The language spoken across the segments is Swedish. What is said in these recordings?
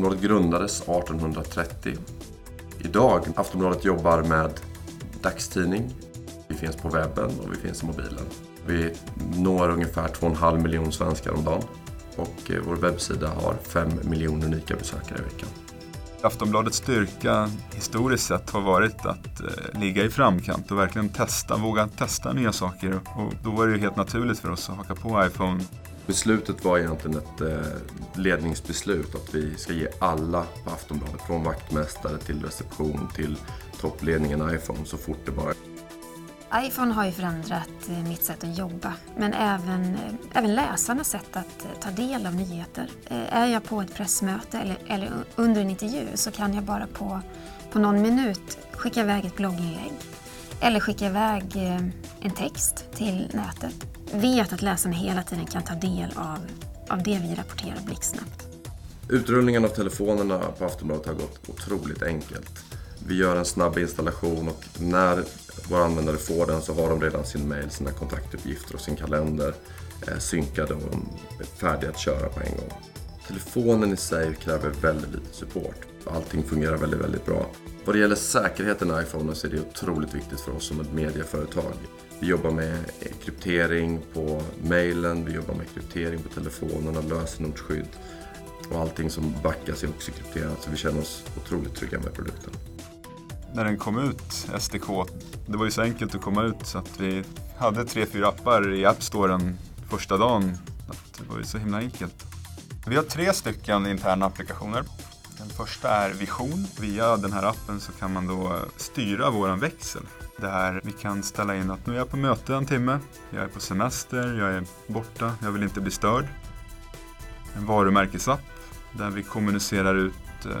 Aftonbladet grundades 1830. Idag, Aftonbladet jobbar med dagstidning. Vi finns på webben och vi finns i mobilen. Vi når ungefär 2,5 miljoner svenskar om dagen och eh, vår webbsida har 5 miljoner unika besökare i veckan. Aftonbladets styrka historiskt sett har varit att eh, ligga i framkant och verkligen testa, våga testa nya saker. Och då var det ju helt naturligt för oss att haka på iPhone. Beslutet var egentligen ett eh, ledningsbeslut att vi ska ge alla på Aftonbladet, från vaktmästare till reception till toppledningen iPhone så fort det bara iPhone har ju förändrat eh, mitt sätt att jobba, men även, eh, även läsarnas sätt att eh, ta del av nyheter. Är jag på ett pressmöte eller, eller under en intervju så kan jag bara på, på någon minut skicka iväg ett blogginlägg eller skicka iväg en text till nätet. Vet att läsarna hela tiden kan ta del av, av det vi rapporterar blixtsnabbt. Utrullningen av telefonerna på Aftonbladet har gått otroligt enkelt. Vi gör en snabb installation och när våra användare får den så har de redan sin mail, sina kontaktuppgifter och sin kalender eh, synkade och är färdiga att köra på en gång. Telefonen i sig kräver väldigt lite support. Allting fungerar väldigt, väldigt bra. Vad det gäller säkerheten i iPhone så är det otroligt viktigt för oss som ett medieföretag. Vi jobbar med kryptering på mailen, vi jobbar med kryptering på telefonerna, lösenordsskydd och allting som backas är också krypterat så vi känner oss otroligt trygga med produkten när den kom ut, SDK, det var ju så enkelt att komma ut så att vi hade tre, fyra appar i App Storen första dagen. Det var ju så himla enkelt. Vi har tre stycken interna applikationer. Den första är Vision. Via den här appen så kan man då styra våran växel. Där vi kan ställa in att nu är jag på möte en timme, jag är på semester, jag är borta, jag vill inte bli störd. En varumärkesapp där vi kommunicerar ut eh,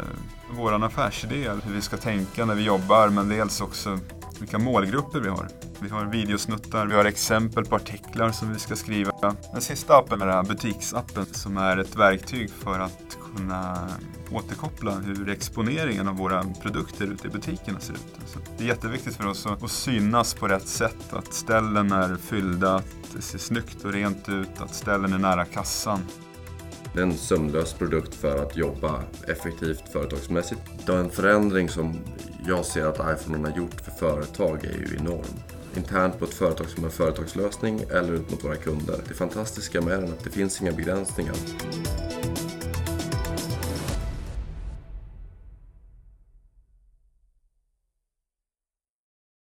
vår affärsidé, hur vi ska tänka när vi jobbar, men dels också vilka målgrupper vi har. Vi har videosnuttar, vi har exempel på artiklar som vi ska skriva. Den sista appen är den här butiksappen som är ett verktyg för att kunna återkoppla hur exponeringen av våra produkter ute i butikerna ser ut. Så det är jätteviktigt för oss att synas på rätt sätt, att ställen är fyllda, att det ser snyggt och rent ut, att ställen är nära kassan. Det är en sömlös produkt för att jobba effektivt företagsmässigt. Den förändring som jag ser att iPhone har gjort för företag är ju enorm. Internt på ett företag som en företagslösning eller ut mot våra kunder. Det fantastiska med den är att det finns inga begränsningar.